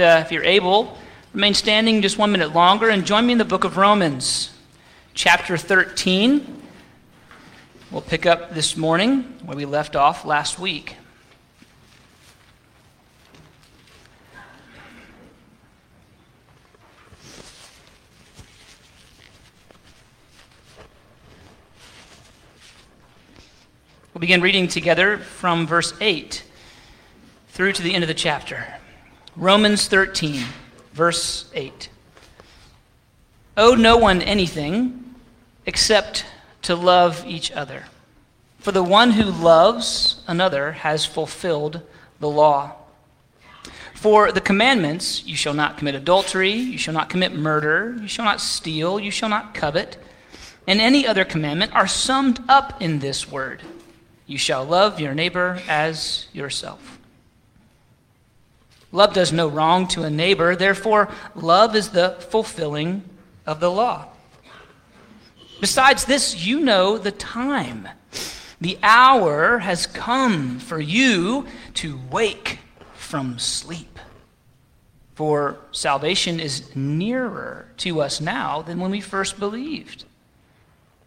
Uh, if you're able, remain standing just one minute longer and join me in the book of Romans, chapter 13. We'll pick up this morning where we left off last week. We'll begin reading together from verse 8 through to the end of the chapter. Romans 13, verse 8. Owe no one anything except to love each other. For the one who loves another has fulfilled the law. For the commandments, you shall not commit adultery, you shall not commit murder, you shall not steal, you shall not covet, and any other commandment are summed up in this word you shall love your neighbor as yourself. Love does no wrong to a neighbor, therefore, love is the fulfilling of the law. Besides this, you know the time. The hour has come for you to wake from sleep. For salvation is nearer to us now than when we first believed.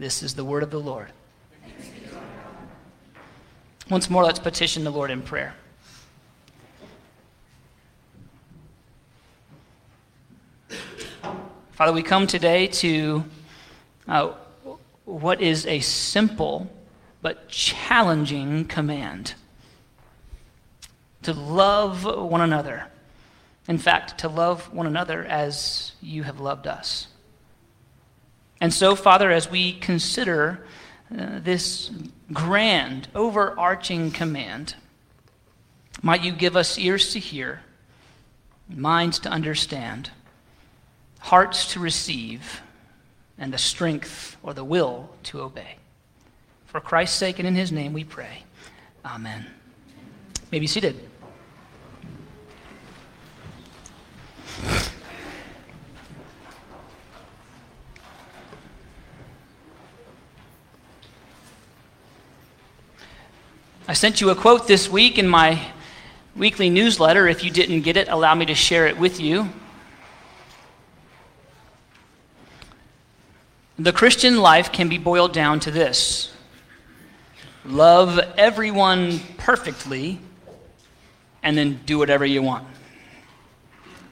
This is the word of the Lord. Once more, let's petition the Lord in prayer. Father, we come today to uh, what is a simple but challenging command to love one another. In fact, to love one another as you have loved us. And so, Father, as we consider uh, this grand, overarching command, might you give us ears to hear, minds to understand, hearts to receive, and the strength or the will to obey. For Christ's sake and in his name we pray. Amen. You may be seated. I sent you a quote this week in my weekly newsletter. If you didn't get it, allow me to share it with you. The Christian life can be boiled down to this love everyone perfectly and then do whatever you want.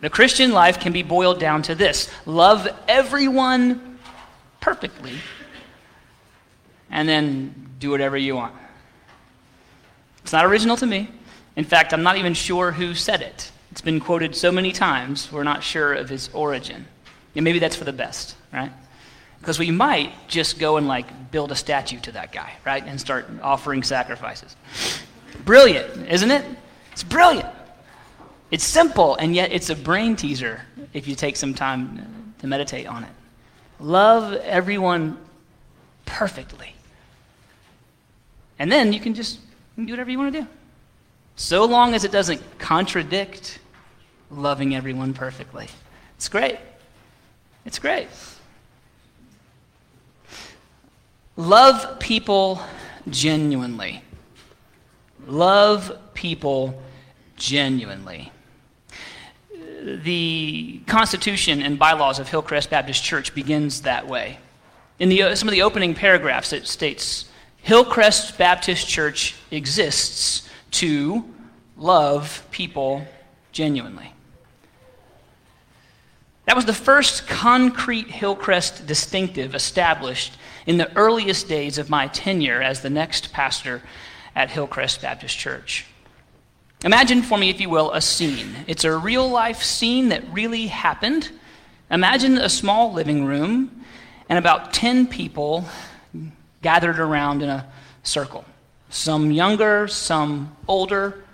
The Christian life can be boiled down to this love everyone perfectly and then do whatever you want. It's not original to me. In fact, I'm not even sure who said it. It's been quoted so many times, we're not sure of his origin. And maybe that's for the best, right? Because we might just go and like build a statue to that guy, right? And start offering sacrifices. Brilliant, isn't it? It's brilliant. It's simple, and yet it's a brain teaser if you take some time to meditate on it. Love everyone perfectly. And then you can just do whatever you want to do. So long as it doesn't contradict loving everyone perfectly. It's great. It's great. Love people genuinely. Love people genuinely. The Constitution and bylaws of Hillcrest Baptist Church begins that way. In the, some of the opening paragraphs, it states Hillcrest Baptist Church exists to love people genuinely. That was the first concrete Hillcrest distinctive established in the earliest days of my tenure as the next pastor at Hillcrest Baptist Church. Imagine for me, if you will, a scene. It's a real life scene that really happened. Imagine a small living room and about 10 people gathered around in a circle. Some younger, some older,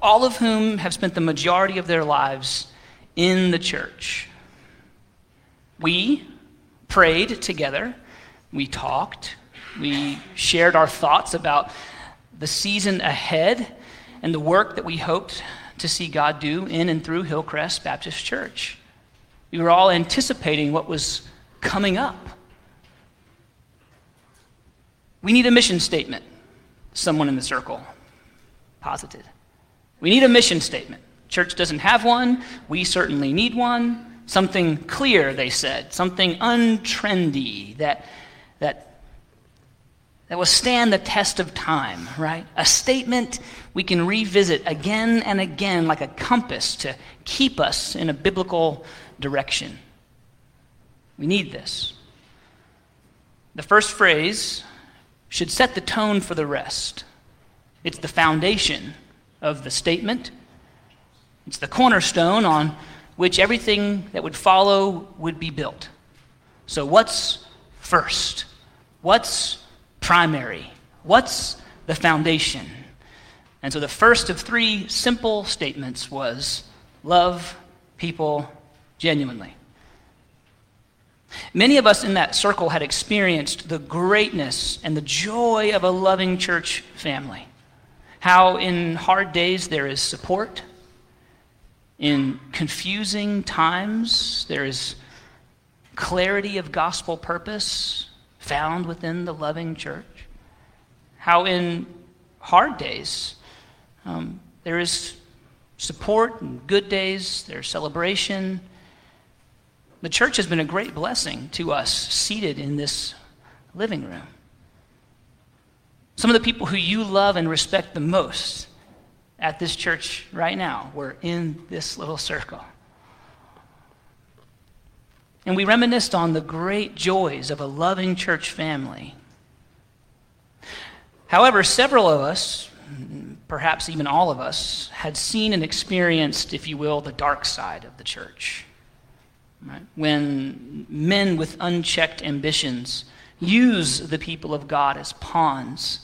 all of whom have spent the majority of their lives in the church. We prayed together, we talked, we shared our thoughts about the season ahead and the work that we hoped to see God do in and through Hillcrest Baptist Church. We were all anticipating what was coming up. We need a mission statement, someone in the circle posited. We need a mission statement. Church doesn't have one. We certainly need one. Something clear, they said, something untrendy that, that, that will stand the test of time, right? A statement we can revisit again and again like a compass to keep us in a biblical direction. We need this. The first phrase should set the tone for the rest. It's the foundation of the statement, it's the cornerstone on which everything that would follow would be built. So, what's first? What's primary? What's the foundation? And so, the first of three simple statements was love people genuinely. Many of us in that circle had experienced the greatness and the joy of a loving church family. How in hard days there is support in confusing times, there is clarity of gospel purpose found within the loving church. How in hard days, um, there is support and good days, there's celebration. The church has been a great blessing to us seated in this living room. Some of the people who you love and respect the most at this church right now. We're in this little circle. And we reminisced on the great joys of a loving church family. However, several of us, perhaps even all of us, had seen and experienced, if you will, the dark side of the church. Right? When men with unchecked ambitions use the people of God as pawns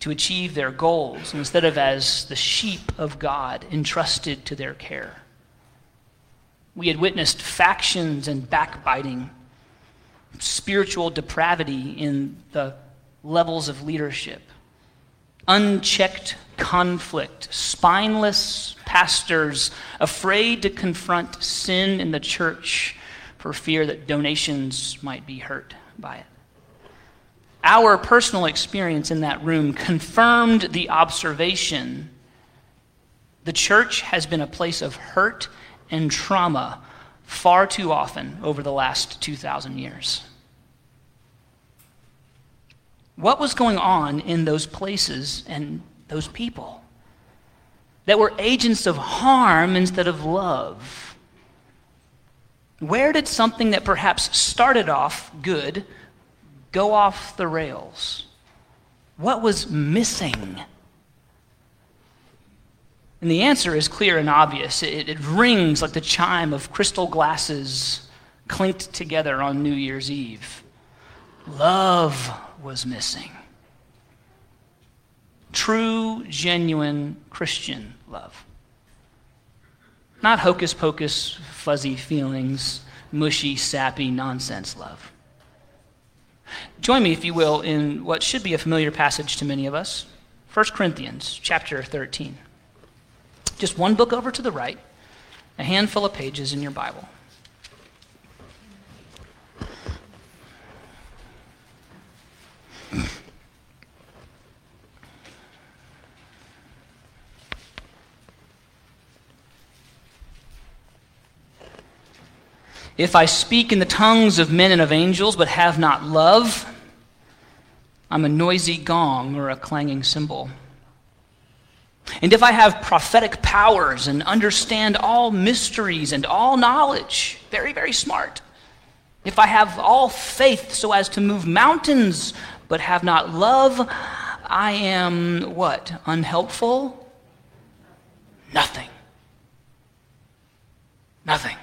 to achieve their goals instead of as the sheep of God entrusted to their care. We had witnessed factions and backbiting, spiritual depravity in the levels of leadership, unchecked conflict, spineless pastors afraid to confront sin in the church for fear that donations might be hurt by it. Our personal experience in that room confirmed the observation the church has been a place of hurt and trauma far too often over the last 2,000 years. What was going on in those places and those people that were agents of harm instead of love? Where did something that perhaps started off good go off the rails? What was missing? And the answer is clear and obvious. It, it, rings like the chime of crystal glasses clinked together on New Year's Eve. Love was missing. True, genuine Christian love. Not hocus pocus, fuzzy feelings, mushy, sappy nonsense love. Join me, if you will, in what should be a familiar passage to many of us 1 Corinthians chapter 13. Just one book over to the right, a handful of pages in your Bible. If I speak in the tongues of men and of angels, but have not love, I'm a noisy gong or a clanging cymbal. And if I have prophetic powers and understand all mysteries and all knowledge, very, very smart. If I have all faith so as to move mountains, but have not love, I am what? Unhelpful? Nothing. Nothing.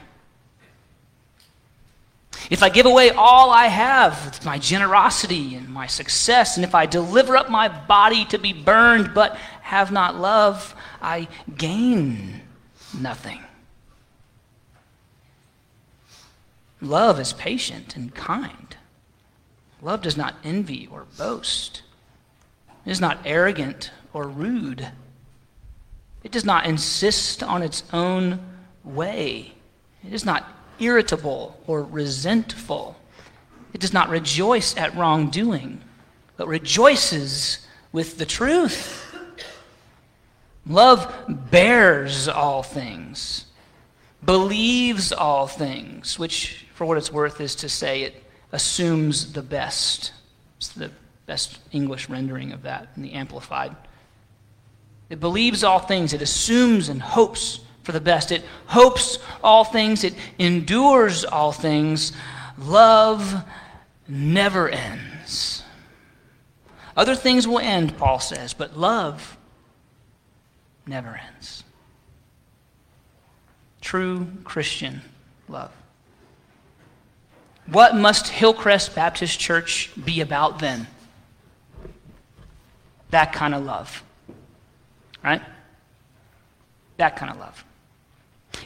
If I give away all I have, my generosity and my success, and if I deliver up my body to be burned but have not love, I gain nothing. Love is patient and kind. Love does not envy or boast. It is not arrogant or rude. It does not insist on its own way. It is not irritable or resentful. It does not rejoice at wrongdoing, but rejoices with the truth. Love bears all things, believes all things, which, for what it's worth, is to say it assumes the best. It's the best English rendering of that in the Amplified. It believes all things, it assumes and hopes for the best. It hopes all things, it endures all things. Love never ends. Other things will end, Paul says, but love never ends. True Christian love. What must Hillcrest Baptist Church be about then? That kind of love. Right? That kind of love.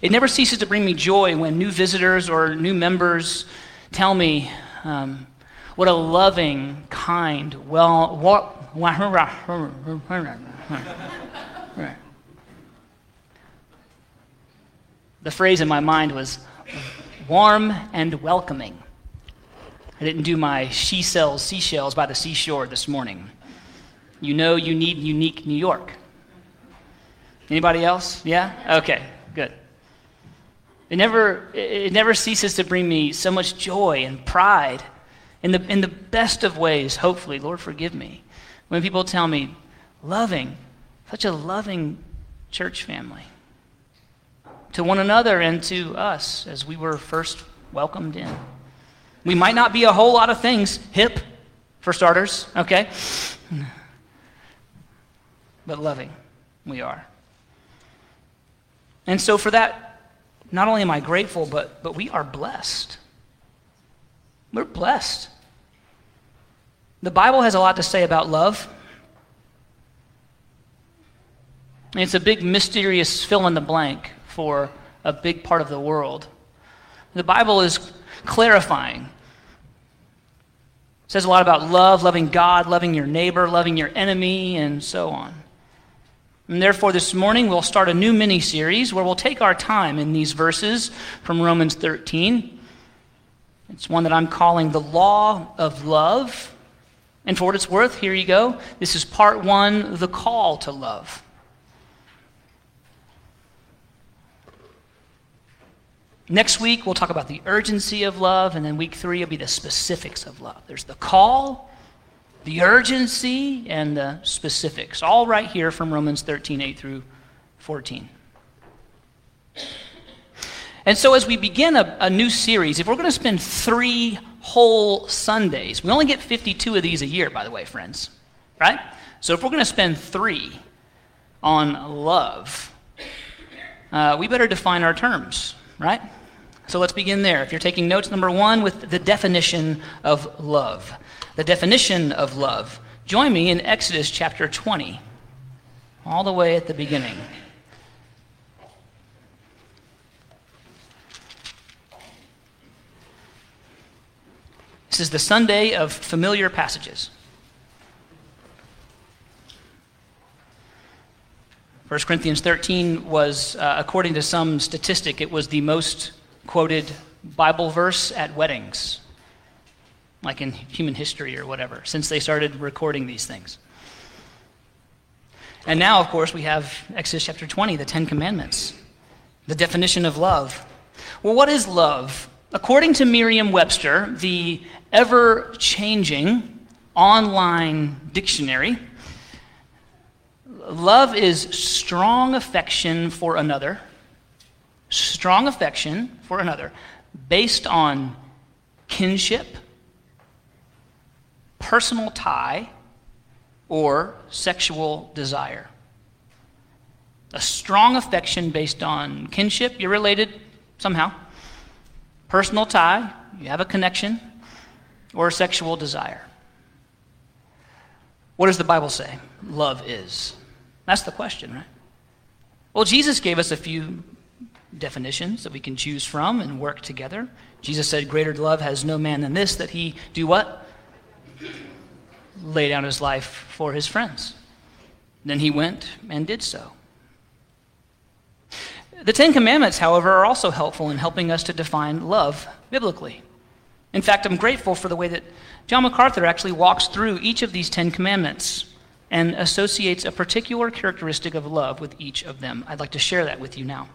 It never ceases to bring me joy when new visitors or new members tell me um, what a loving, kind, well, what, the phrase in my mind was warm and welcoming. I didn't do my she sells seashells by the seashore this morning. You know you need unique New York. Anybody else? Yeah? Okay. It never, it never ceases to bring me so much joy and pride in the, in the best of ways, hopefully. Lord, forgive me. When people tell me, loving, such a loving church family to one another and to us as we were first welcomed in. We might not be a whole lot of things, hip, for starters, okay? But loving, we are. And so, for that, not only am I grateful, but, but we are blessed. We're blessed. The Bible has a lot to say about love. It's a big, mysterious fill in the blank for a big part of the world. The Bible is clarifying. It says a lot about love, loving God, loving your neighbor, loving your enemy, and so on. And therefore, this morning we'll start a new mini series where we'll take our time in these verses from Romans 13. It's one that I'm calling the Law of Love. And for what it's worth, here you go. This is part one the call to love. Next week, we'll talk about the urgency of love, and then week three will be the specifics of love. There's the call, the urgency, and the specifics, all right here from Romans 13, 8 through 14. And so, as we begin a, a new series, if we're going to spend three whole Sundays, we only get 52 of these a year, by the way, friends, right? So, if we're going to spend three on love, uh, we better define our terms right? So let's begin there. If you're taking notes, number one, with the definition of love. The definition of love. Join me in Exodus chapter 20, all the way at the beginning. This is the Sunday of familiar passages. 1 Corinthians 13 was, uh, according to some statistic, it was the most quoted Bible verse at weddings, like in human history or whatever, since they started recording these things. And now, of course, we have Exodus chapter 20, the Ten Commandments, the definition of love. Well, what is love? According to Merriam Webster, the ever changing online dictionary, love is strong affection for another, strong affection for another, based on kinship, personal tie, or sexual desire. A strong affection based on kinship, you're related somehow, personal tie, you have a connection, or a sexual desire. What does the Bible say love is? That's the question, right? Well, Jesus gave us a few definitions that we can choose from and work together. Jesus said, Greater love has no man than this, that he do what? Lay down his life for his friends. Then he went and did so. The Ten Commandments, however, are also helpful in helping us to define love biblically. In fact, I'm grateful for the way that John MacArthur actually walks through each of these Ten Commandments and associates a particular characteristic of love with each of them. I'd like to share that with you now.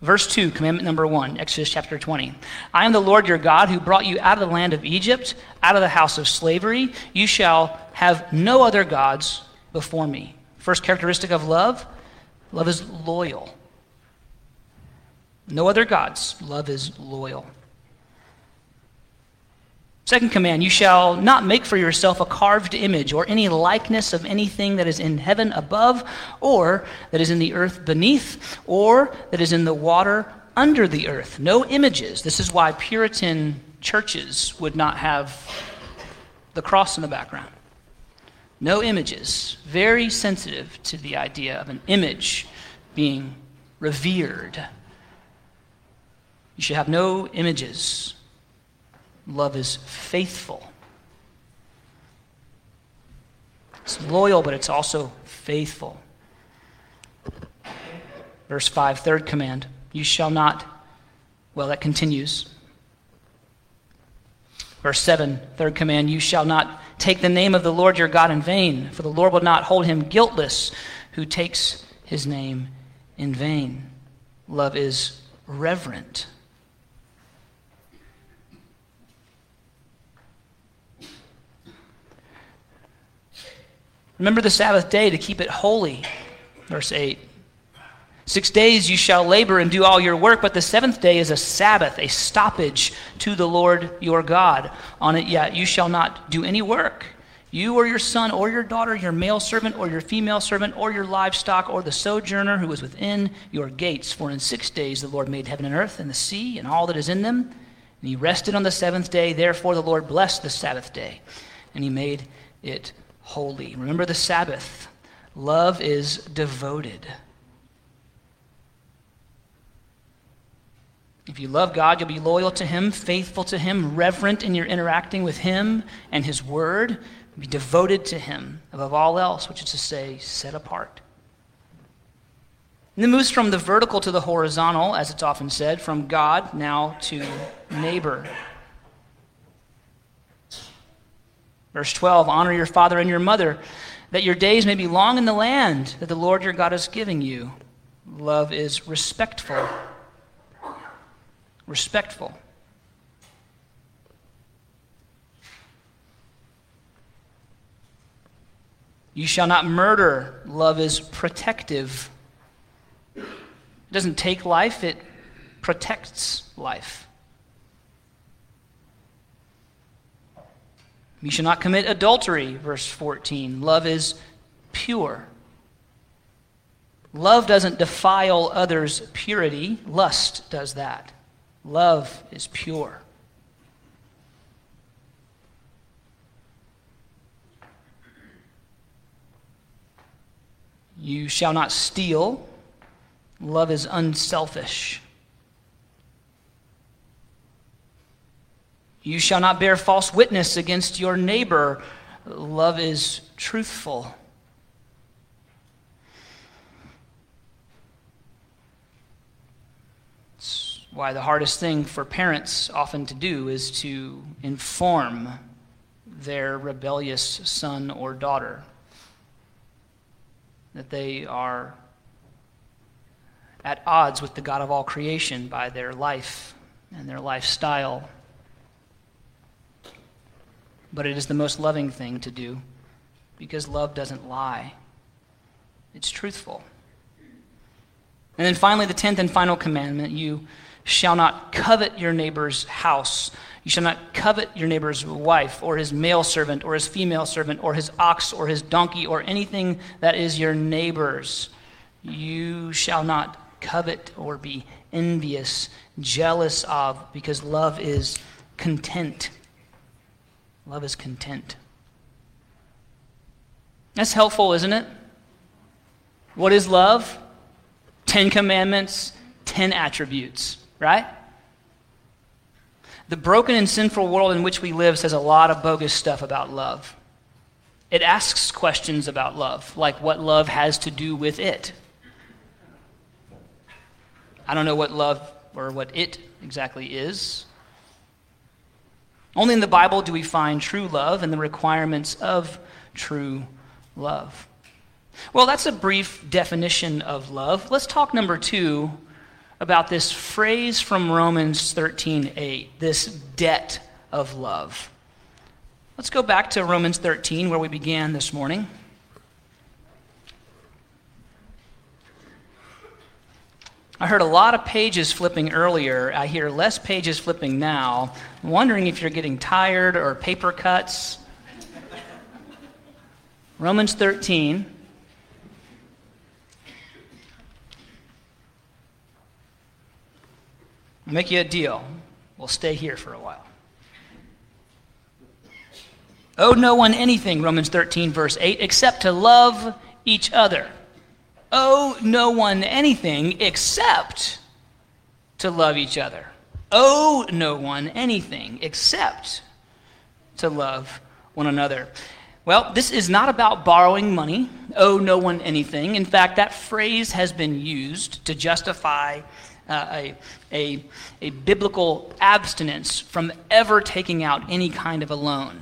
Verse 2, commandment number 1, Exodus chapter 20. I am the Lord your God who brought you out of the land of Egypt, out of the house of slavery. You shall have no other gods before me. First characteristic of love love is loyal. No other gods. Love is loyal. Second command, you shall not make for yourself a carved image or any likeness of anything that is in heaven above, or that is in the earth beneath, or that is in the water under the earth. No images. This is why Puritan churches would not have the cross in the background. No images. Very sensitive to the idea of an image being revered. You should have no images Love is faithful. It's loyal, but it's also faithful. Verse 5, third command You shall not, well, that continues. Verse 7, third command You shall not take the name of the Lord your God in vain, for the Lord will not hold him guiltless who takes his name in vain. Love is reverent. Remember the Sabbath day to keep it holy. Verse 8. Six days you shall labor and do all your work, but the seventh day is a Sabbath, a stoppage to the Lord your God. On it yet you shall not do any work. You or your son or your daughter, your male servant or your female servant, or your livestock, or the sojourner who is within your gates. For in six days the Lord made heaven and earth and the sea and all that is in them. And he rested on the seventh day. Therefore the Lord blessed the Sabbath day, and he made it holy. Remember the Sabbath. Love is devoted. If you love God, you'll be loyal to Him, faithful to Him, reverent in your interacting with Him and His Word. Be devoted to Him above all else, which is to say, set apart. And then moves from the vertical to the horizontal, as it's often said, from God now to neighbor. Verse 12 Honor your father and your mother, that your days may be long in the land that the Lord your God is giving you. Love is respectful. Respectful. You shall not murder. Love is protective. It doesn't take life, it protects life. You shall not commit adultery, verse 14. Love is pure. Love doesn't defile others' purity, lust does that. Love is pure. You shall not steal. Love is unselfish. You shall not bear false witness against your neighbor. Love is truthful. It's why the hardest thing for parents often to do is to inform their rebellious son or daughter that they are at odds with the God of all creation by their life and their lifestyle but it is the most loving thing to do because love doesn't lie, it's truthful. And then finally, the tenth and final commandment you shall not covet your neighbor's house. You shall not covet your neighbor's wife, or his male servant, or his female servant, or his ox, or his donkey, or anything that is your neighbor's. You shall not covet or be envious, jealous of, because love is content. Love is content. That's helpful, isn't it? What is love? Ten commandments, ten attributes, right? The broken and sinful world in which we live says a lot of bogus stuff about love. It asks questions about love, like what love has to do with it. I don't know what love or what it exactly is. Only in the Bible do we find true love and the requirements of true love. Well, that's a brief definition of love. Let's talk number two about this phrase from Romans 13:8, this debt of love. Let's go back to Romans 13 where we began this morning. I heard a lot of pages flipping earlier. I hear less pages flipping now. I'm wondering if you're getting tired or paper cuts. Romans 13. I'll make you a deal. We'll stay here for a while. Owe no one anything, Romans 13, verse 8, except to love each other. Owe no one anything except to love each other. Owe no one anything except to love one another. Well, this is not about borrowing money, owe no one anything. In fact, that phrase has been used to justify uh, a, a, a biblical abstinence from ever taking out any kind of a loan.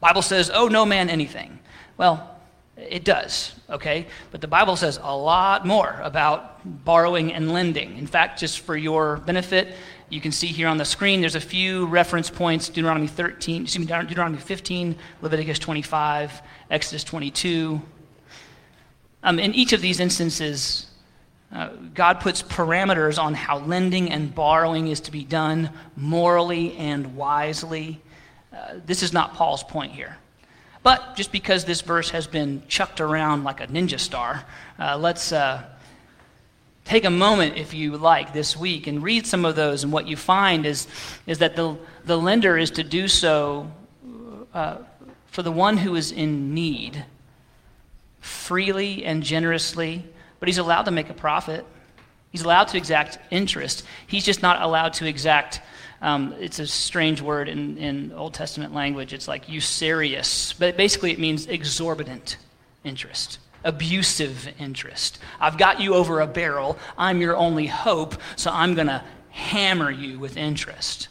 Bible says, "Oh, no man anything." Well, it does, okay? But the Bible says a lot more about borrowing and lending. In fact, just for your benefit, you can see here on the screen there's a few reference points Deuteronomy 13, excuse me, Deuteronomy 15, Leviticus 25, Exodus 22. Um, in each of these instances, uh, God puts parameters on how lending and borrowing is to be done morally and wisely. Uh, this is not Paul's point here. But just because this verse has been chucked around like a ninja star, uh, let's uh, take a moment, if you like, this week and read some of those. And what you find is, is that the, the lender is to do so uh, for the one who is in need freely and generously but he's allowed to make a profit. He's allowed to exact interest. He's just not allowed to exact, um, it's a strange word in, in Old Testament language. It's like usurious, but basically it means exorbitant interest, abusive interest. I've got you over a barrel. I'm your only hope, so I'm going to hammer you with interest.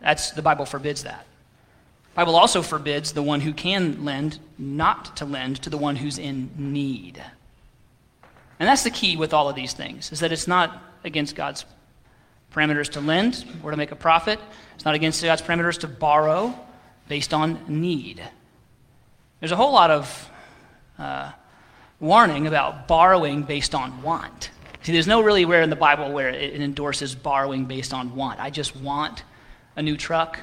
That's the Bible forbids that. The Bible also forbids the one who can lend not to lend to the one who's in need. And that's the key with all of these things, is that it's not against God's parameters to lend or to make a profit. It's not against God's parameters to borrow based on need. There's a whole lot of uh, warning about borrowing based on want. See, there's no really where in the Bible where it endorses borrowing based on want. I just want a new truck.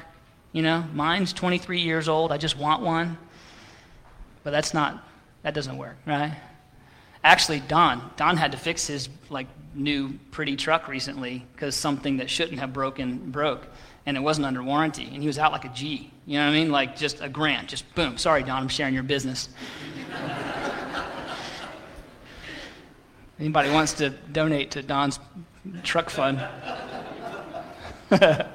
You know, mine's 23 years old. I just want one. But that's not, that doesn't work, right? Actually, Don. Don had to fix his like new pretty truck recently because something that shouldn't have broken broke, and it wasn't under warranty, and he was out like a G. You know what I mean? Like just a grant, just boom. Sorry, Don, I'm sharing your business. Anybody wants to donate to Don's truck fund? the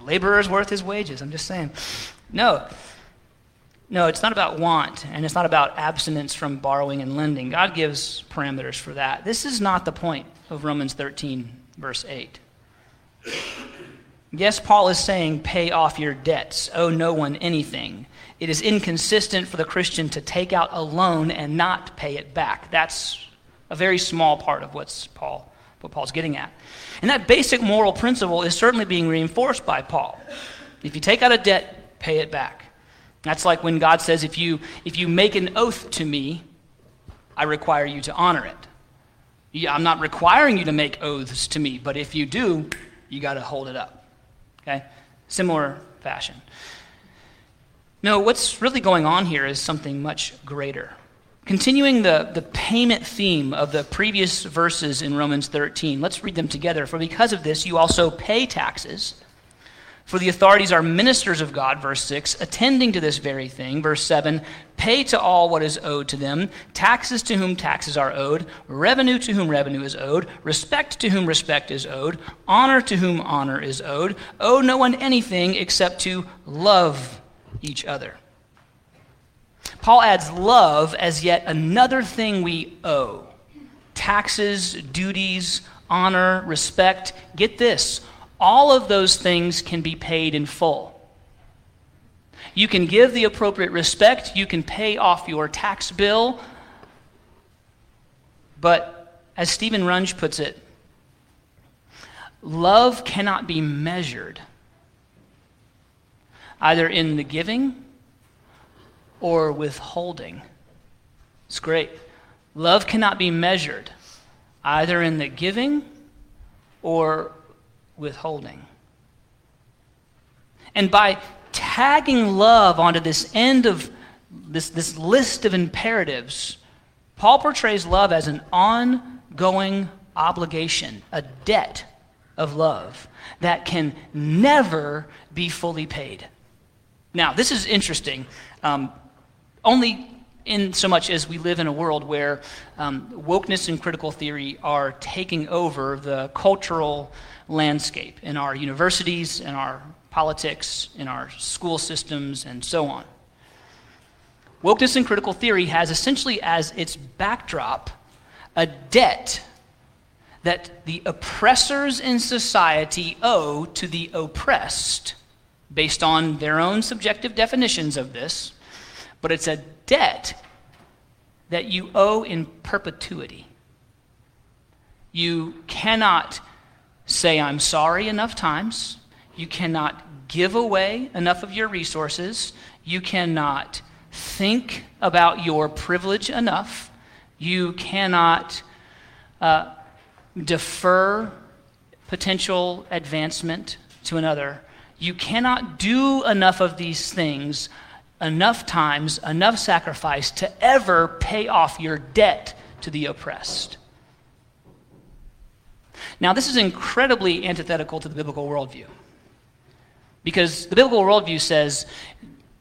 laborer is worth his wages. I'm just saying. No, no, it's not about want, and it's not about abstinence from borrowing and lending. God gives parameters for that. This is not the point of Romans 13, verse 8. Yes, Paul is saying, pay off your debts, owe no one anything. It is inconsistent for the Christian to take out a loan and not pay it back. That's a very small part of what's Paul, what Paul's getting at. And that basic moral principle is certainly being reinforced by Paul. If you take out a debt, pay it back. That's like when God says, if you, if you make an oath to me, I require you to honor it. Yeah, I'm not requiring you to make oaths to me, but if you do, you got to hold it up. Okay? Similar fashion. No, what's really going on here is something much greater. Continuing the, the payment theme of the previous verses in Romans 13, let's read them together. For because of this, you also pay taxes For the authorities are ministers of God, verse 6, attending to this very thing. Verse 7, pay to all what is owed to them, taxes to whom taxes are owed, revenue to whom revenue is owed, respect to whom respect is owed, honor to whom honor is owed. Owe no one anything except to love each other. Paul adds love as yet another thing we owe taxes, duties, honor, respect. Get this all of those things can be paid in full. You can give the appropriate respect, you can pay off your tax bill, but as Steven Runge puts it, love cannot be measured either in the giving or withholding. It's great. Love cannot be measured either in the giving or withholding. And by tagging love onto this end of this, this list of imperatives, Paul portrays love as an ongoing obligation, a debt of love that can never be fully paid. Now, this is interesting, um, only in so much as we live in a world where um, wokeness and critical theory are taking over the cultural landscape in our universities, in our politics, in our school systems, and so on. Wokeness and critical theory has essentially as its backdrop a debt that the oppressors in society owe to the oppressed based on their own subjective definitions of this, but it's a debt that you owe in perpetuity. You cannot say, I'm sorry enough times. You cannot give away enough of your resources. You cannot think about your privilege enough. You cannot uh, defer potential advancement to another. You cannot do enough of these things enough times, enough sacrifice to ever pay off your debt to the oppressed. Now, this is incredibly antithetical to the biblical worldview. Because the biblical worldview says,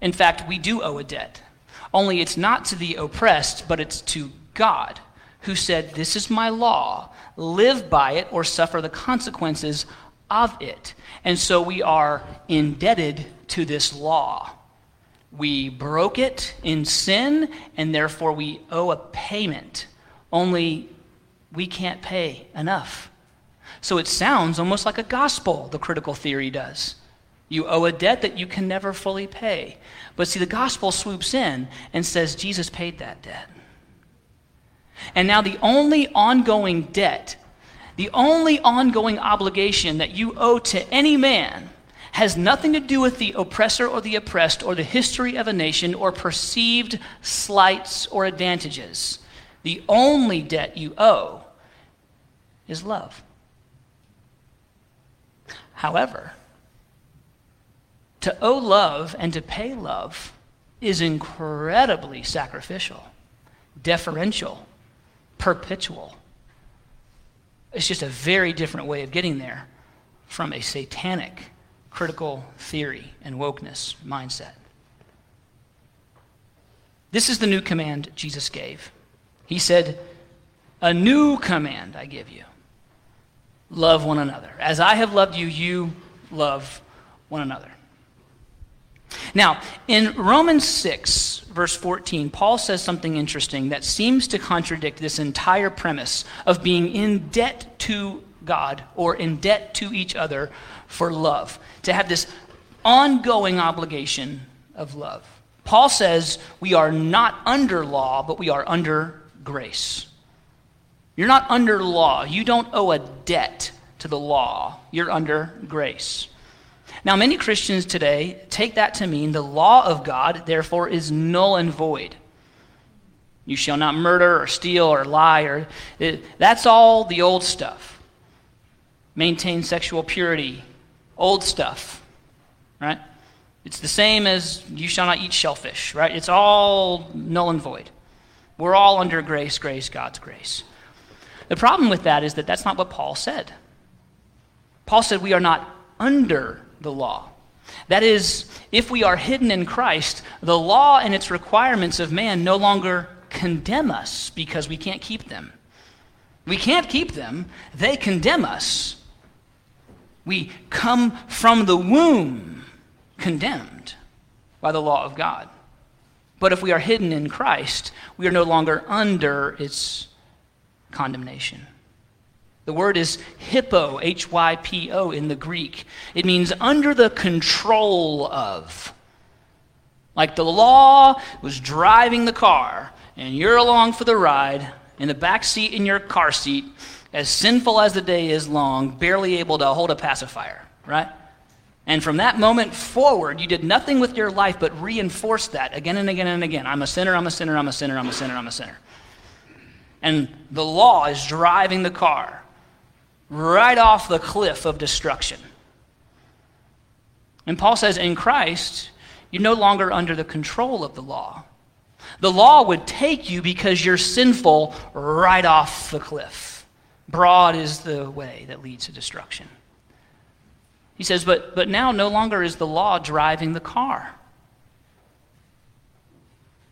in fact, we do owe a debt. Only it's not to the oppressed, but it's to God, who said, This is my law. Live by it or suffer the consequences of it. And so we are indebted to this law. We broke it in sin, and therefore we owe a payment. Only we can't pay enough. So it sounds almost like a gospel, the critical theory does. You owe a debt that you can never fully pay. But see, the gospel swoops in and says Jesus paid that debt. And now the only ongoing debt, the only ongoing obligation that you owe to any man has nothing to do with the oppressor or the oppressed or the history of a nation or perceived slights or advantages. The only debt you owe is love. However, to owe love and to pay love is incredibly sacrificial, deferential, perpetual. It's just a very different way of getting there from a satanic critical theory and wokeness mindset. This is the new command Jesus gave. He said, A new command I give you love one another. As I have loved you, you love one another. Now, in Romans 6, verse 14, Paul says something interesting that seems to contradict this entire premise of being in debt to God or in debt to each other for love, to have this ongoing obligation of love. Paul says we are not under law, but we are under grace. You're not under law. You don't owe a debt to the law. You're under grace. Now, many Christians today take that to mean the law of God, therefore, is null and void. You shall not murder or steal or lie or it, that's all the old stuff. Maintain sexual purity, old stuff, right? It's the same as you shall not eat shellfish, right? It's all null and void. We're all under grace, grace, God's grace. The problem with that is that that's not what Paul said. Paul said we are not under the law. That is, if we are hidden in Christ, the law and its requirements of man no longer condemn us because we can't keep them. We can't keep them, they condemn us. We come from the womb condemned by the law of God. But if we are hidden in Christ, we are no longer under its condemnation. The word is hypo, H Y P O in the Greek. It means under the control of. Like the law was driving the car, and you're along for the ride, in the back seat in your car seat, as sinful as the day is long, barely able to hold a pacifier, right? And from that moment forward, you did nothing with your life but reinforce that again and again and again. I'm a sinner, I'm a sinner, I'm a sinner, I'm a sinner, I'm a sinner. And the law is driving the car right off the cliff of destruction. And Paul says, in Christ, you're no longer under the control of the law. The law would take you because you're sinful right off the cliff. Broad is the way that leads to destruction. He says, but, but now no longer is the law driving the car.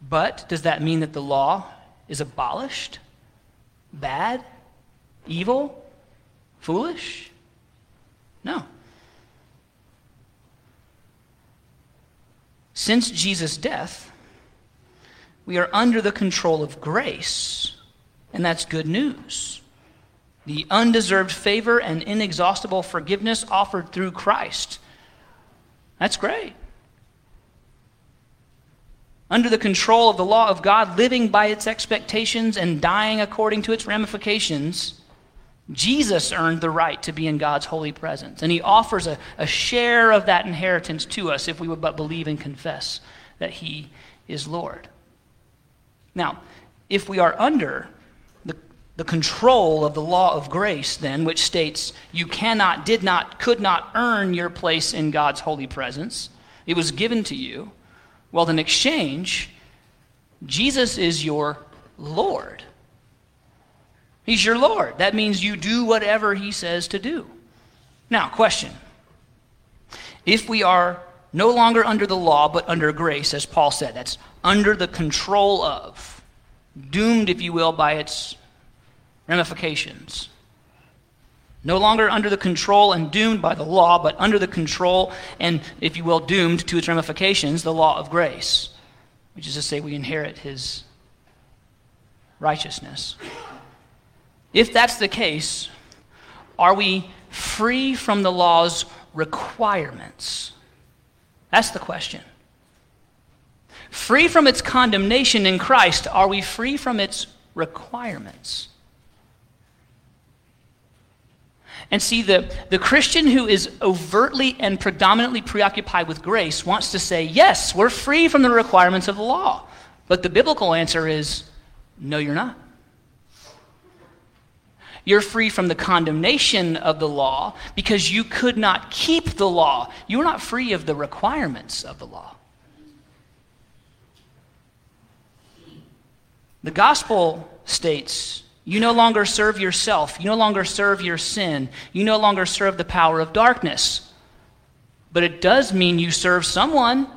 But does that mean that the law is abolished? Bad? Evil? Foolish? No. Since Jesus' death, we are under the control of grace, and that's good news. The undeserved favor and inexhaustible forgiveness offered through Christ. That's great. Under the control of the law of God, living by its expectations and dying according to its ramifications, Jesus earned the right to be in God's holy presence. And he offers a, a share of that inheritance to us if we would but believe and confess that he is Lord. Now, if we are under the, control of the law of grace, then, which states you cannot, did not, could not earn your place in God's holy presence, it was given to you. Well, in exchange, Jesus is your Lord. He's your Lord. That means you do whatever He says to do. Now, question. If we are no longer under the law, but under grace, as Paul said, that's under the control of, doomed, if you will, by its ramifications. No longer under the control and doomed by the law, but under the control and, if you will, doomed to its ramifications, the law of grace, which is to say, we inherit his righteousness. If that's the case, are we free from the law's requirements? That's the question. Free from its condemnation in Christ, are we free from its requirements? And see, the, the Christian who is overtly and predominantly preoccupied with grace wants to say, yes, we're free from the requirements of the law. But the biblical answer is, no, you're not. You're free from the condemnation of the law because you could not keep the law. You're not free of the requirements of the law. The gospel states you no longer serve yourself, you no longer serve your sin, you no longer serve the power of darkness. But it does mean you serve someone,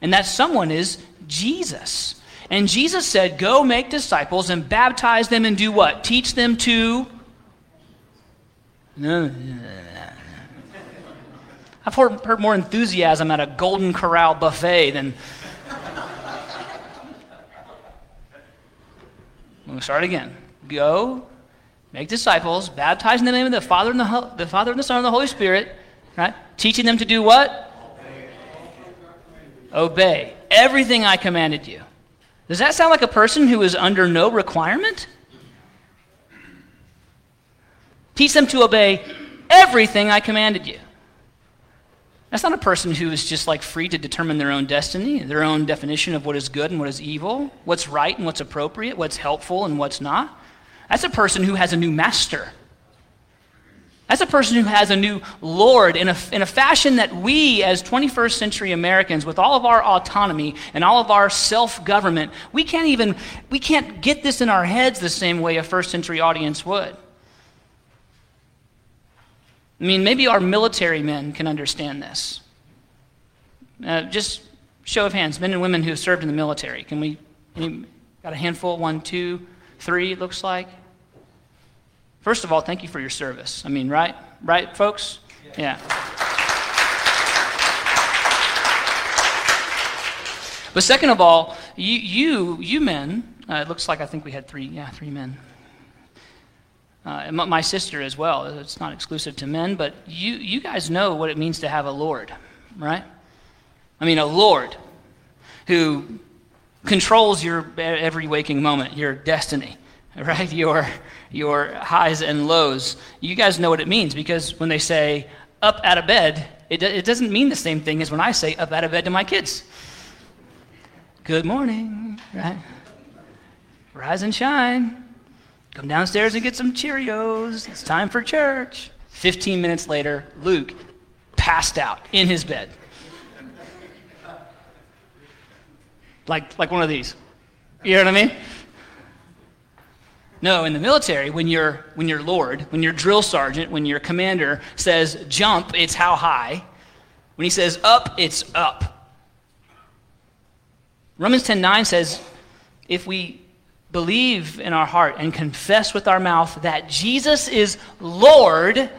and that someone is Jesus. And Jesus said, Go make disciples and baptize them and do what? Teach them to. I've heard, heard more enthusiasm at a Golden Corral buffet than. We'll start again. Go, make disciples, baptizing them in the name of the Father and the, the Father and the Son and the Holy Spirit, right? Teaching them to do what? Obey. Obey everything I commanded you. Does that sound like a person who is under no requirement? Teach them to obey everything I commanded you. That's not a person who is just like free to determine their own destiny, their own definition of what is good and what is evil, what's right and what's appropriate, what's helpful and what's not. That's a person who has a new master. That's a person who has a new Lord in a, in a fashion that we, as 21st century Americans, with all of our autonomy and all of our self government, we can't even we can't get this in our heads the same way a first century audience would. I mean, maybe our military men can understand this. Uh, just show of hands, men and women who have served in the military. Can we, any, got a handful? One, two, three, it looks like. First of all, thank you for your service. I mean, right? Right, folks? Yeah. But second of all, you, you, you men, uh, it looks like I think we had three, yeah, three men. Uh, and my sister as well. It's not exclusive to men, but you, you guys know what it means to have a Lord, right? I mean, a Lord who controls your every waking moment, your destiny, right? Your, your highs and lows. You guys know what it means because when they say up out of bed, it, it doesn't mean the same thing as when I say up out of bed to my kids. Good morning, right? Rise and shine. Come downstairs and get some Cheerios. It's time for church. 15 minutes later, Luke passed out in his bed. Like, like one of these. You know what I mean? No, in the military, when your when your lord, when your drill sergeant, when your commander says jump, it's how high. When he says up, it's up. Romans 10:9 says, if we believe in our heart and confess with our mouth that Jesus is Lord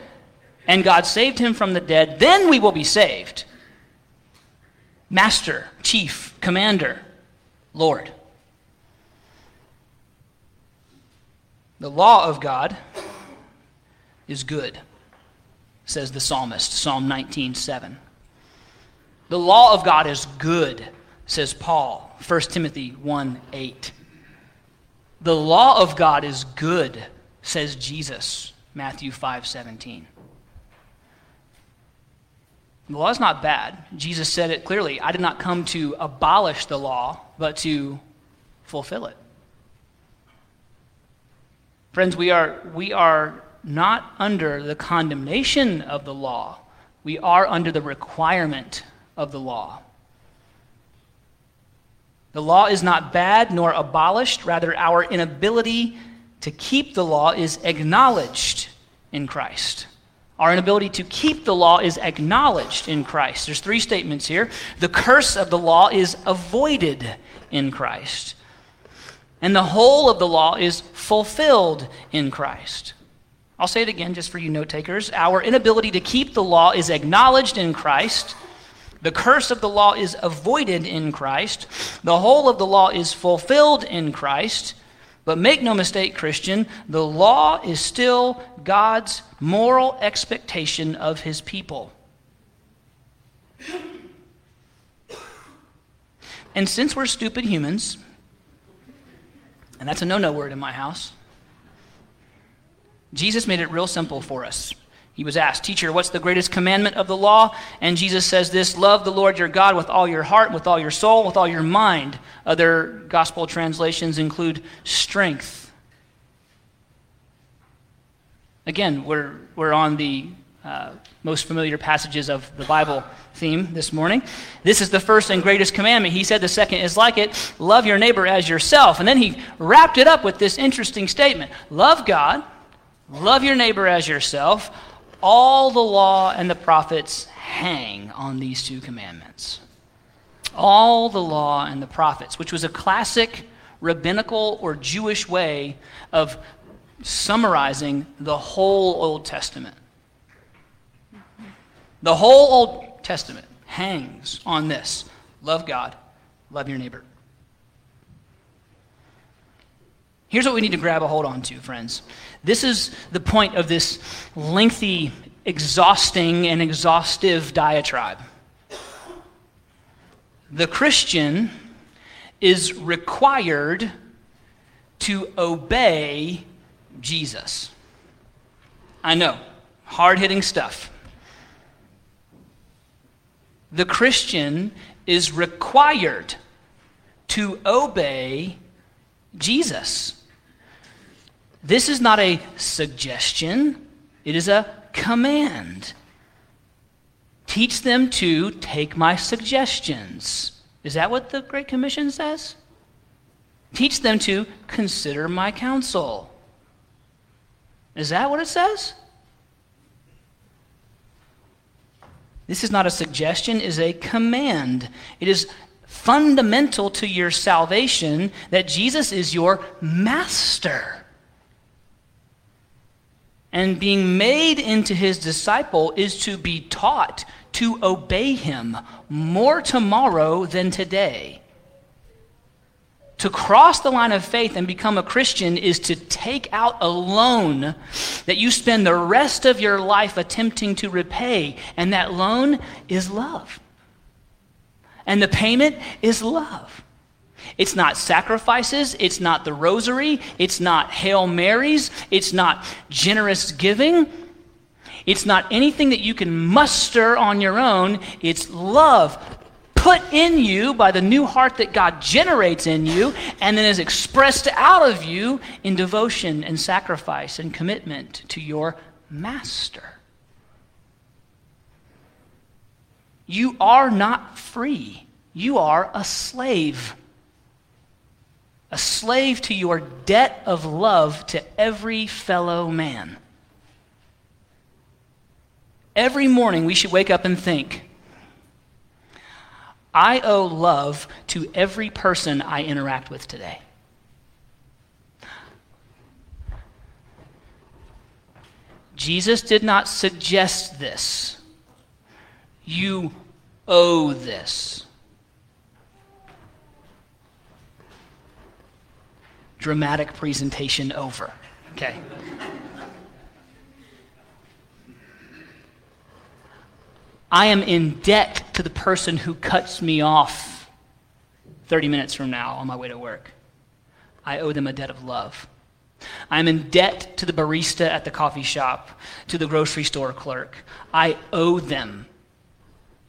and God saved him from the dead, then we will be saved. Master, chief, commander, Lord. The law of God is good, says the psalmist, Psalm 19:7. The law of God is good, says Paul, 1 Timothy 1 8. The law of God is good, says Jesus, Matthew 5 17. The law is not bad. Jesus said it clearly. I did not come to abolish the law, but to fulfill it. Friends, we are, we are not under the condemnation of the law, we are under the requirement of the law. The law is not bad nor abolished, rather, our inability to keep the law is acknowledged in Christ. Our inability to keep the law is acknowledged in Christ. There's three statements here. The curse of the law is avoided in Christ and the whole of the law is fulfilled in Christ. I'll say it again just for you note takers. Our inability to keep the law is acknowledged in Christ. The curse of the law is avoided in Christ. The whole of the law is fulfilled in Christ. But make no mistake, Christian, the law is still God's moral expectation of his people. And since we're stupid humans, and that's a no no word in my house. Jesus made it real simple for us. He was asked, Teacher, what's the greatest commandment of the law? And Jesus says this Love the Lord your God with all your heart, with all your soul, with all your mind. Other gospel translations include strength. Again, we're, we're on the uh, most familiar passages of the Bible theme this morning. This is the first and greatest commandment. He said the second is like it love your neighbor as yourself. And then he wrapped it up with this interesting statement love God, love your neighbor as yourself. All the law and the prophets hang on these two commandments. All the law and the prophets, which was a classic rabbinical or Jewish way of summarizing the whole Old Testament. The whole Old Testament hangs on this love God, love your neighbor. Here's what we need to grab a hold on to, friends. This is the point of this lengthy, exhausting, and exhaustive diatribe. The Christian is required to obey Jesus. I know, hard hitting stuff the Christian is required to obey Jesus. This is not a suggestion, it is a command. Teach them to take my suggestions. Is that what the Great Commission says? Teach them to consider my counsel. Is that what it says? This is not a suggestion, it is a command. It is fundamental to your salvation that Jesus is your master. And being made into his disciple is to be taught to obey him more tomorrow than today. To cross the line of faith and become a Christian is to take out a loan that you spend the rest of your life attempting to repay, and that loan is love. And the payment is love. It's not sacrifices, it's not the rosary, it's not Hail Marys, it's not generous giving. It's not anything that you can muster on your own. It's love put in you by the new heart that God generates in you and then is expressed out of you in devotion and sacrifice and commitment to your master. You are not free. You are a slave. A slave to your debt of love to every fellow man. Every morning we should wake up and think, I owe love to every person I interact with today. Jesus did not suggest this. You owe this. Dramatic presentation over. Okay. I am in debt to the person who cuts me off 30 minutes from now on my way to work. I owe them a debt of love. I'm in debt to the barista at the coffee shop, to the grocery store clerk. I owe them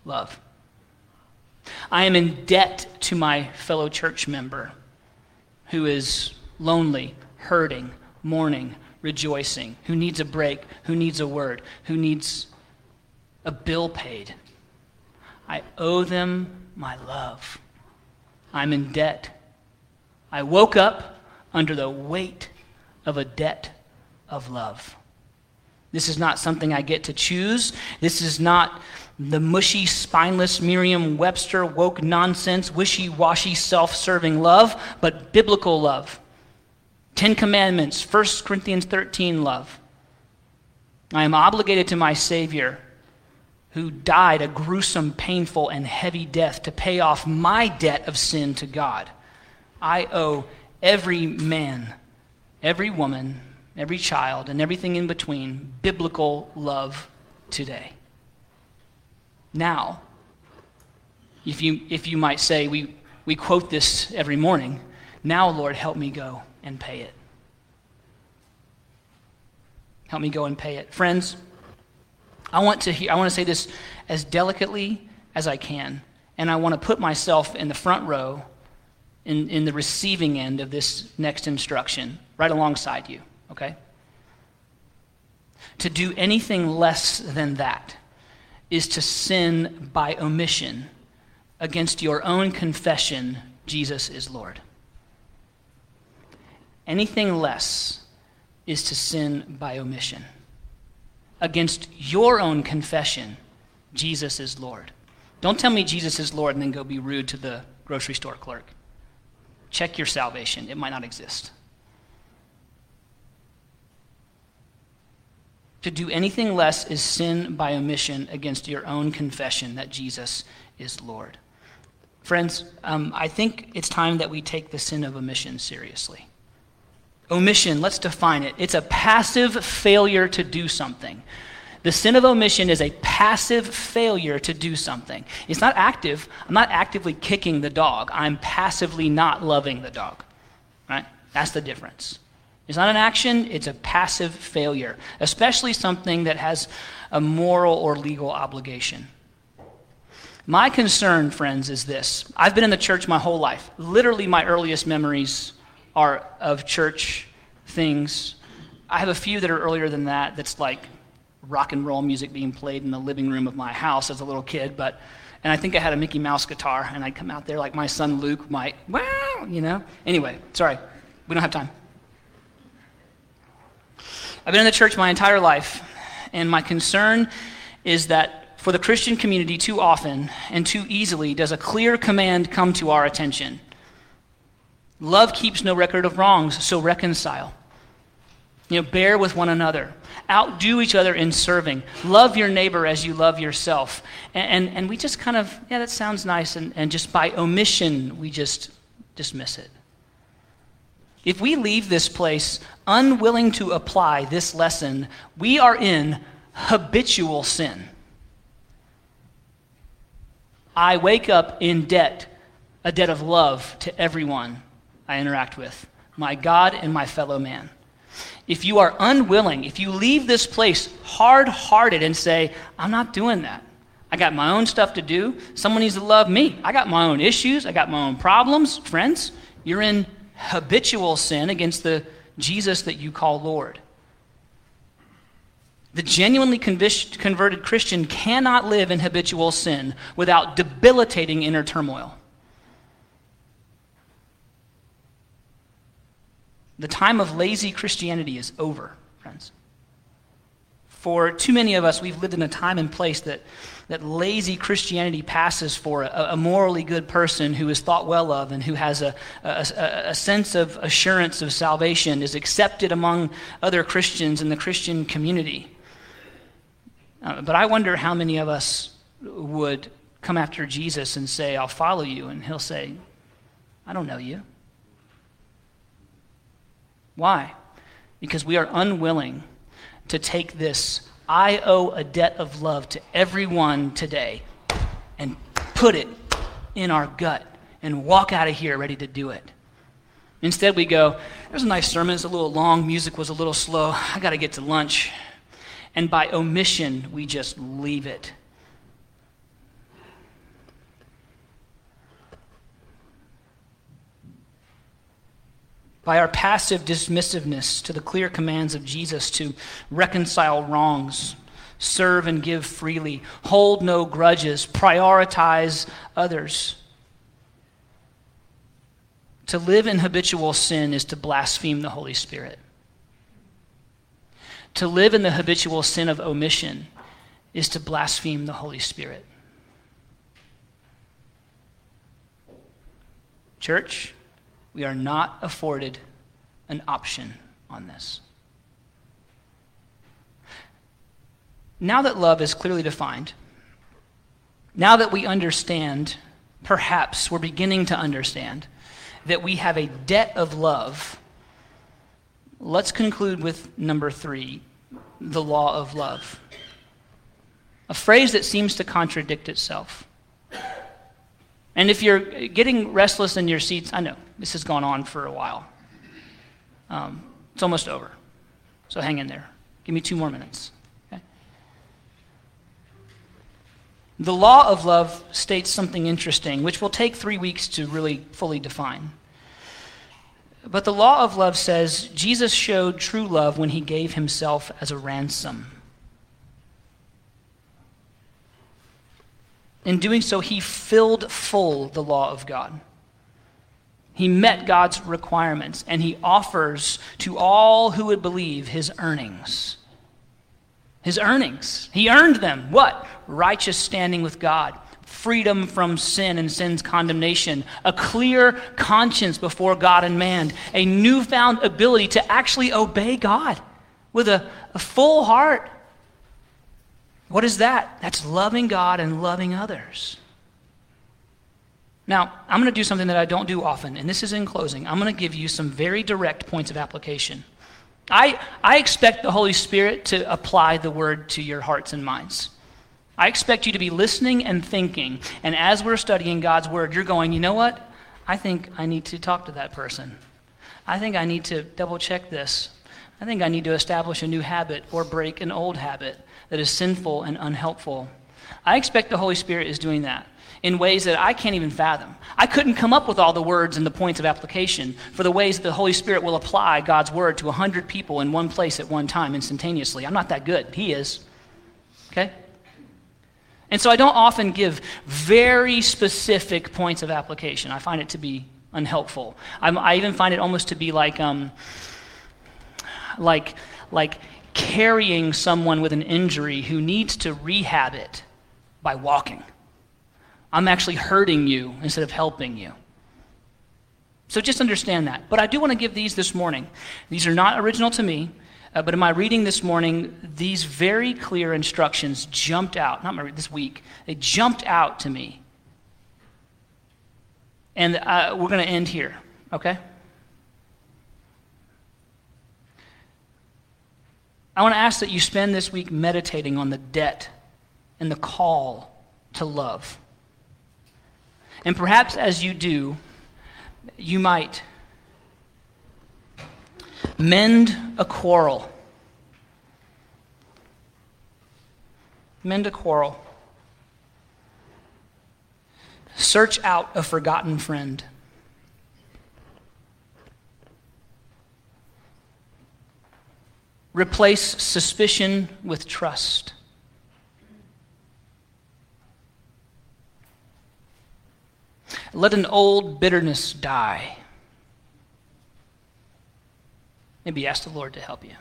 love. I am in debt to my fellow church member who is lonely, hurting, mourning, rejoicing, who needs a break, who needs a word, who needs a bill paid. I owe them my love. I'm in debt. I woke up under the weight of a debt of love. This is not something I get to choose. This is not the mushy, spineless Merriam Webster woke nonsense, wishy washy, self serving love, but biblical love. Ten Commandments, 1 Corinthians 13 love. I am obligated to my Savior who died a gruesome, painful, and heavy death to pay off my debt of sin to God. I owe every man, every woman, every child, and everything in between biblical love today. Now, if you, if you might say, we, we quote this every morning, now, Lord, help me go and pay it. Help me go and pay it. Friends, I want to hear, I want to say this as delicately as I can, and I want to put myself in the front row in, in the receiving end of this next instruction, right alongside you, okay? To do anything less than that is to sin by omission against your own confession Jesus is Lord. Anything less is to sin by omission against your own confession Jesus is Lord. Don't tell me Jesus is Lord and then go be rude to the grocery store clerk. Check your salvation, it might not exist. To do anything less is sin by omission against your own confession that Jesus is Lord. Friends, um, I think it's time that we take the sin of omission seriously. Omission, let's define it. It's a passive failure to do something. The sin of omission is a passive failure to do something. It's not active. I'm not actively kicking the dog. I'm passively not loving the dog. Right? That's the difference. It's not an action, it's a passive failure, especially something that has a moral or legal obligation. My concern, friends, is this. I've been in the church my whole life. Literally, my earliest memories are of church things. I have a few that are earlier than that, that's like rock and roll music being played in the living room of my house as a little kid, but and I think I had a Mickey Mouse guitar, and I'd come out there like my son Luke might, wow, you know. Anyway, sorry, we don't have time. I've been in the church my entire life, and my concern is that For the Christian community, too often and too easily does a clear command come to our attention Love keeps no record of wrongs, so reconcile. You know, bear with one another. Outdo each other in serving. Love your neighbor as you love yourself. And, and, and we just kind of, yeah, that sounds nice. And, and just by omission, we just dismiss it. If we leave this place unwilling to apply this lesson, we are in habitual sin. I wake up in debt, a debt of love to everyone I interact with, my God and my fellow man. If you are unwilling, if you leave this place hard hearted and say, I'm not doing that, I got my own stuff to do, someone needs to love me, I got my own issues, I got my own problems, friends, you're in habitual sin against the Jesus that you call Lord. The genuinely converted Christian cannot live in habitual sin without debilitating inner turmoil. The time of lazy Christianity is over, friends. For too many of us, we've lived in a time and place that, that lazy Christianity passes for a, a morally good person who is thought well of and who has a, a, a sense of assurance of salvation, is accepted among other Christians in the Christian community. Uh, but I wonder how many of us would come after Jesus and say, I'll follow you. And he'll say, I don't know you. Why? Because we are unwilling to take this, I owe a debt of love to everyone today, and put it in our gut and walk out of here ready to do it. Instead, we go, there's a nice sermon, it's a little long, music was a little slow, I got to get to lunch. And by omission, we just leave it. By our passive dismissiveness to the clear commands of Jesus to reconcile wrongs, serve and give freely, hold no grudges, prioritize others. To live in habitual sin is to blaspheme the Holy Spirit. To live in the habitual sin of omission is to blaspheme the Holy Spirit. Church, we are not afforded an option on this. Now that love is clearly defined, now that we understand, perhaps we're beginning to understand, that we have a debt of love, let's conclude with number three the law of love. A phrase that seems to contradict itself. And if you're getting restless in your seats, I know this has gone on for a while. Um, it's almost over. So hang in there. Give me two more minutes. Okay? The law of love states something interesting, which will take three weeks to really fully define. But the law of love says Jesus showed true love when he gave himself as a ransom. In doing so, he filled full the law of God. He met God's requirements, and he offers to all who would believe his earnings. His earnings. He earned them. What? Righteous standing with God, freedom from sin and sin's condemnation, a clear conscience before God and man, a newfound ability to actually obey God with a, a full heart what is that? That's loving God and loving others. Now, I'm going to do something that I don't do often, and this is in closing. I'm going to give you some very direct points of application. I, I expect the Holy Spirit to apply the word to your hearts and minds. I expect you to be listening and thinking, and as we're studying God's word, you're going, you know what? I think I need to talk to that person. I think I need to double check this. I think I need to establish a new habit or break an old habit that is sinful and unhelpful. I expect the Holy Spirit is doing that in ways that I can't even fathom. I couldn't come up with all the words and the points of application for the ways that the Holy Spirit will apply God's word to 100 people in one place at one time instantaneously. I'm not that good. He is. Okay? And so I don't often give very specific points of application. I find it to be unhelpful. I'm, i even find it almost to be like, um, like, like carrying someone with an injury who needs to rehab it by walking. I'm actually hurting you instead of helping you. So just understand that. But I do want to give these this morning. These are not original to me, uh, but in my reading this morning, these very clear instructions jumped out. Not my, this week, they jumped out to me. And uh, we're going to end here, okay? I want to ask that you spend this week meditating on the debt and the call to love. And perhaps as you do, you might mend a quarrel. Mend a quarrel. Search out a forgotten friend. Replace suspicion with trust. Let an old bitterness die. Maybe ask the Lord to help you.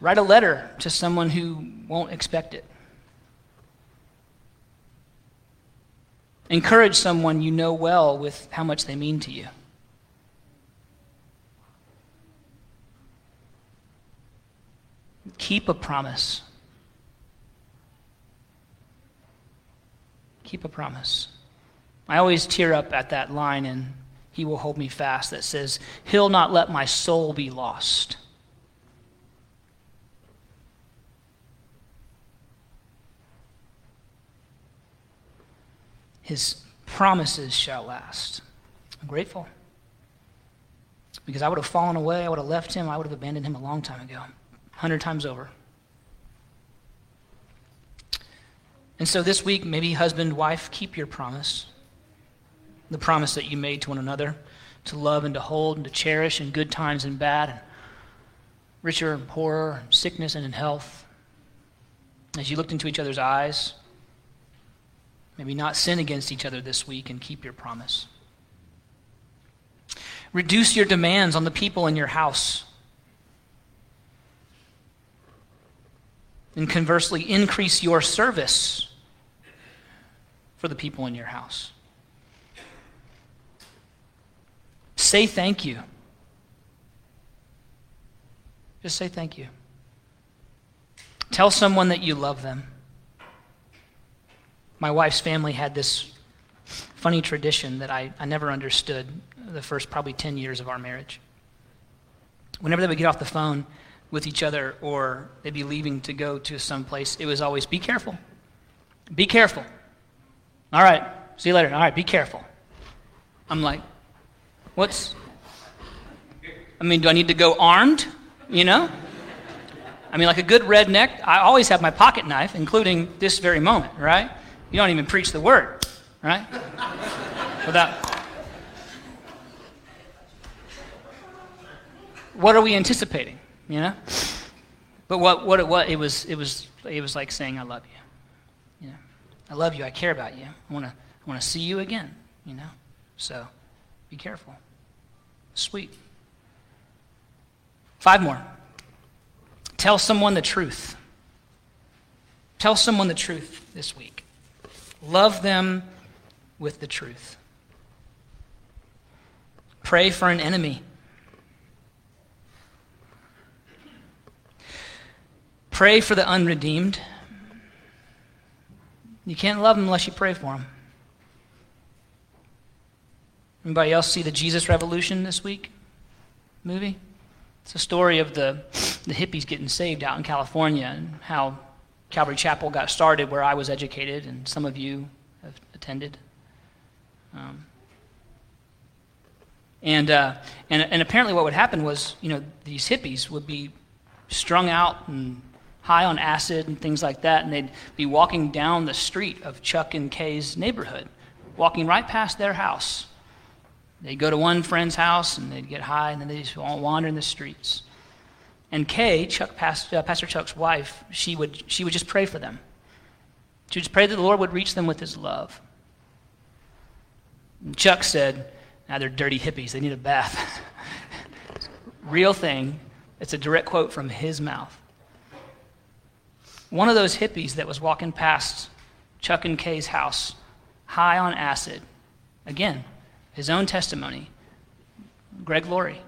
Write a letter to someone who won't expect it. Encourage someone you know well with how much they mean to you. Keep a promise. Keep a promise. I always tear up at that line in He Will Hold Me Fast that says, He'll not let my soul be lost. His promises shall last. I'm grateful. Because I would have fallen away, I would have left him, I would have abandoned him a long time ago, a hundred times over. And so this week, maybe husband, wife, keep your promise. The promise that you made to one another to love and to hold and to cherish in good times and bad, and richer and poorer, sickness and in health. As you looked into each other's eyes, Maybe not sin against each other this week and keep your promise. Reduce your demands on the people in your house. And conversely, increase your service for the people in your house. Say thank you. Just say thank you. Tell someone that you love them my wife's family had this funny tradition that I, I never understood the first probably 10 years of our marriage. Whenever they would get off the phone with each other or they'd be leaving to go to some place, it was always, be careful. Be careful. All right, see you later. All right, be careful. I'm like, what's, I mean, do I need to go armed? You know? I mean, like a good redneck, I always have my pocket knife, including this very moment, right? You don't even preach the word, right? Without. What are we anticipating? You know? But what, what it was, it was, it was, it was like saying, I love you. You know? I love you. I care about you. I want to I want to see you again, you know? So be careful. Sweet. Five more. Tell someone the truth. Tell someone the truth this week. Love them with the truth. Pray for an enemy. Pray for the unredeemed. You can't love them unless you pray for them. Anybody else see the Jesus Revolution this week movie? It's a story of the, the hippies getting saved out in California and how Calvary Chapel got started where I was educated, and some of you have attended. Um, and, uh, and, and apparently, what would happen was, you know, these hippies would be strung out and high on acid and things like that, and they'd be walking down the street of Chuck and Kay's neighborhood, walking right past their house. They'd go to one friend's house and they'd get high, and then they'd just wander in the streets. And Kay, Chuck, Pastor, uh, Pastor Chuck's wife, she would, she would just pray for them. She would just pray that the Lord would reach them with his love. And Chuck said, now they're dirty hippies, they need a bath. Real thing. It's a direct quote from his mouth. One of those hippies that was walking past Chuck and Kay's house, high on acid. Again, his own testimony. Greg Laurie.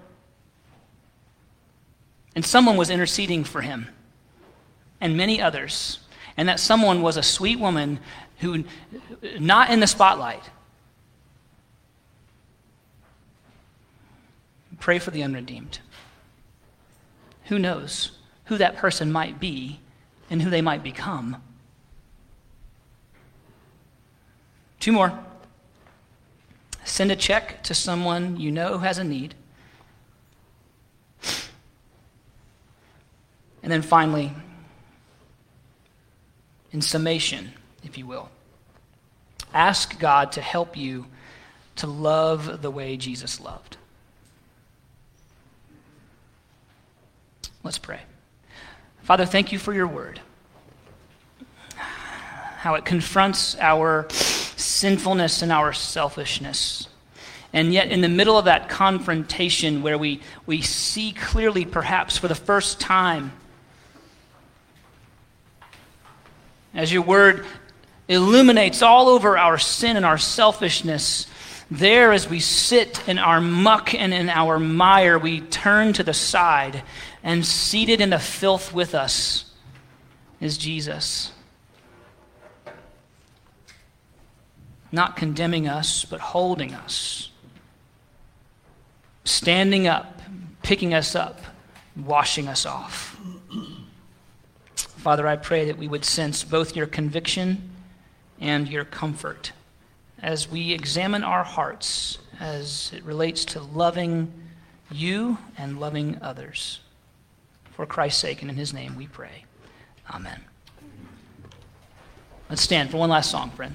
And someone was interceding for him, and many others. And that someone was a sweet woman who, not in the spotlight. Pray for the unredeemed. Who knows who that person might be and who they might become? Two more. Send a check to someone you know who has a need. And then finally, in summation, if you will, ask God to help you to love the way Jesus loved. Let's pray. Father, thank you for your word. How it confronts our sinfulness and our selfishness. And yet, in the middle of that confrontation where we, we see clearly, perhaps for the first time, as your word illuminates all over our sin and our selfishness, there as we sit in our muck and in our mire, we turn to the side, and seated in the filth with us is Jesus. Not condemning us, but holding us, standing up, picking us up, washing us off. Father, I pray that we would sense both your conviction and your comfort as we examine our hearts as it relates to loving you and loving others. For Christ's sake and in his name we pray. Amen. Let's stand for one last song, friends.